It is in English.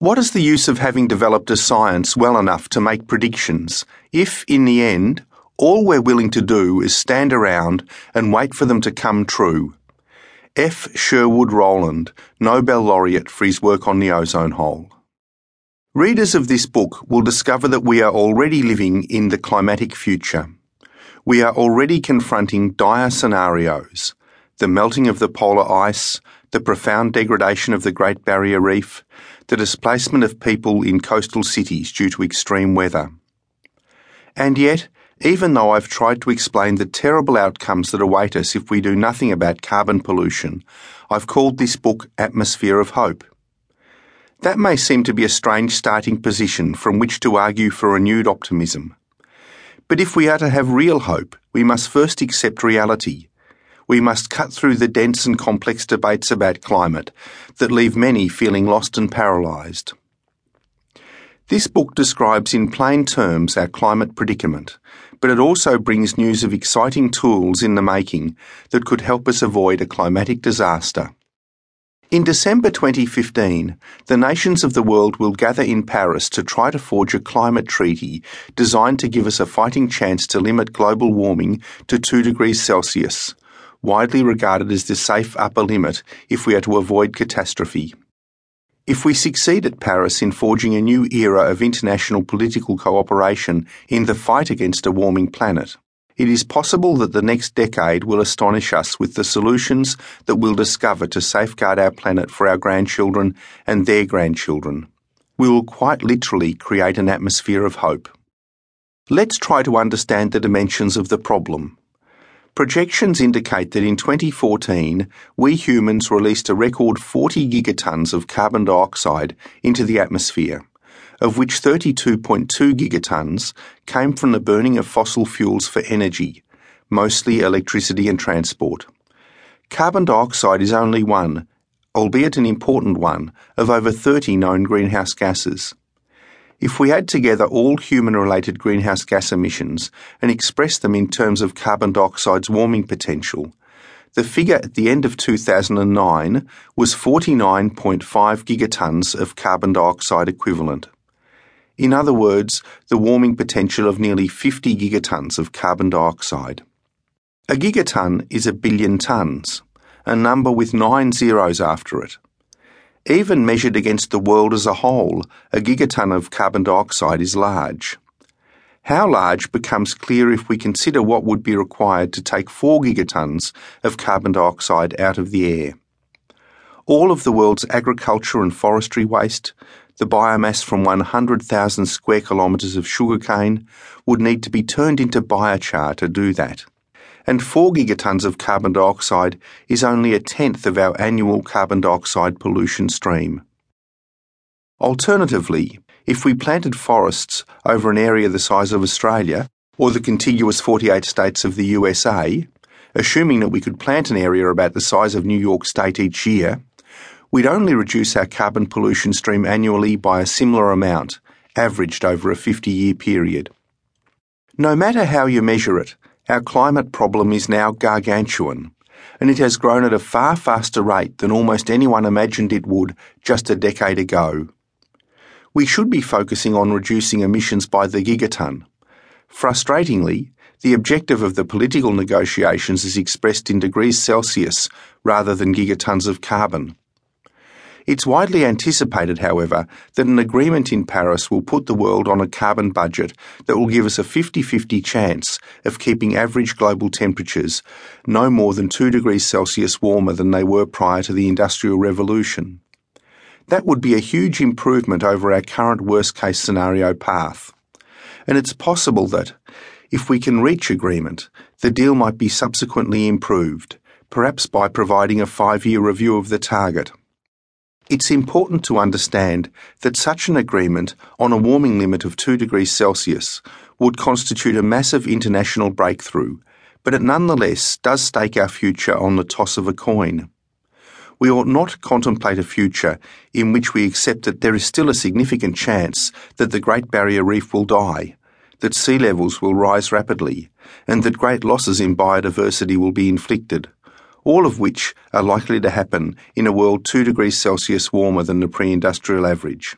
What is the use of having developed a science well enough to make predictions if, in the end, all we're willing to do is stand around and wait for them to come true? F. Sherwood Rowland, Nobel laureate for his work on the ozone hole. Readers of this book will discover that we are already living in the climatic future. We are already confronting dire scenarios the melting of the polar ice, the profound degradation of the Great Barrier Reef, the displacement of people in coastal cities due to extreme weather. And yet, even though I've tried to explain the terrible outcomes that await us if we do nothing about carbon pollution, I've called this book Atmosphere of Hope. That may seem to be a strange starting position from which to argue for renewed optimism. But if we are to have real hope, we must first accept reality we must cut through the dense and complex debates about climate that leave many feeling lost and paralysed. This book describes in plain terms our climate predicament, but it also brings news of exciting tools in the making that could help us avoid a climatic disaster. In December 2015, the nations of the world will gather in Paris to try to forge a climate treaty designed to give us a fighting chance to limit global warming to 2 degrees Celsius, widely regarded as the safe upper limit if we are to avoid catastrophe. If we succeed at Paris in forging a new era of international political cooperation in the fight against a warming planet, it is possible that the next decade will astonish us with the solutions that we'll discover to safeguard our planet for our grandchildren and their grandchildren. We will quite literally create an atmosphere of hope. Let's try to understand the dimensions of the problem. Projections indicate that in 2014, we humans released a record 40 gigatons of carbon dioxide into the atmosphere, of which 32.2 gigatons came from the burning of fossil fuels for energy, mostly electricity and transport. Carbon dioxide is only one, albeit an important one, of over 30 known greenhouse gases. If we add together all human related greenhouse gas emissions and express them in terms of carbon dioxide's warming potential, the figure at the end of 2009 was 49.5 gigatons of carbon dioxide equivalent. In other words, the warming potential of nearly 50 gigatons of carbon dioxide. A gigaton is a billion tons, a number with nine zeros after it. Even measured against the world as a whole, a gigaton of carbon dioxide is large. How large becomes clear if we consider what would be required to take 4 gigatons of carbon dioxide out of the air. All of the world's agriculture and forestry waste, the biomass from 100,000 square kilometres of sugarcane, would need to be turned into biochar to do that and 4 gigatons of carbon dioxide is only a tenth of our annual carbon dioxide pollution stream. Alternatively, if we planted forests over an area the size of Australia or the contiguous 48 states of the USA, assuming that we could plant an area about the size of New York State each year, we'd only reduce our carbon pollution stream annually by a similar amount, averaged over a 50 year period. No matter how you measure it, our climate problem is now gargantuan, and it has grown at a far faster rate than almost anyone imagined it would just a decade ago. We should be focusing on reducing emissions by the gigaton. Frustratingly, the objective of the political negotiations is expressed in degrees Celsius rather than gigatons of carbon. It's widely anticipated, however, that an agreement in Paris will put the world on a carbon budget that will give us a 50 50 chance of keeping average global temperatures no more than 2 degrees Celsius warmer than they were prior to the Industrial Revolution. That would be a huge improvement over our current worst case scenario path. And it's possible that, if we can reach agreement, the deal might be subsequently improved, perhaps by providing a five year review of the target. It's important to understand that such an agreement on a warming limit of 2 degrees Celsius would constitute a massive international breakthrough, but it nonetheless does stake our future on the toss of a coin. We ought not contemplate a future in which we accept that there is still a significant chance that the Great Barrier Reef will die, that sea levels will rise rapidly, and that great losses in biodiversity will be inflicted all of which are likely to happen in a world 2 degrees Celsius warmer than the pre industrial average.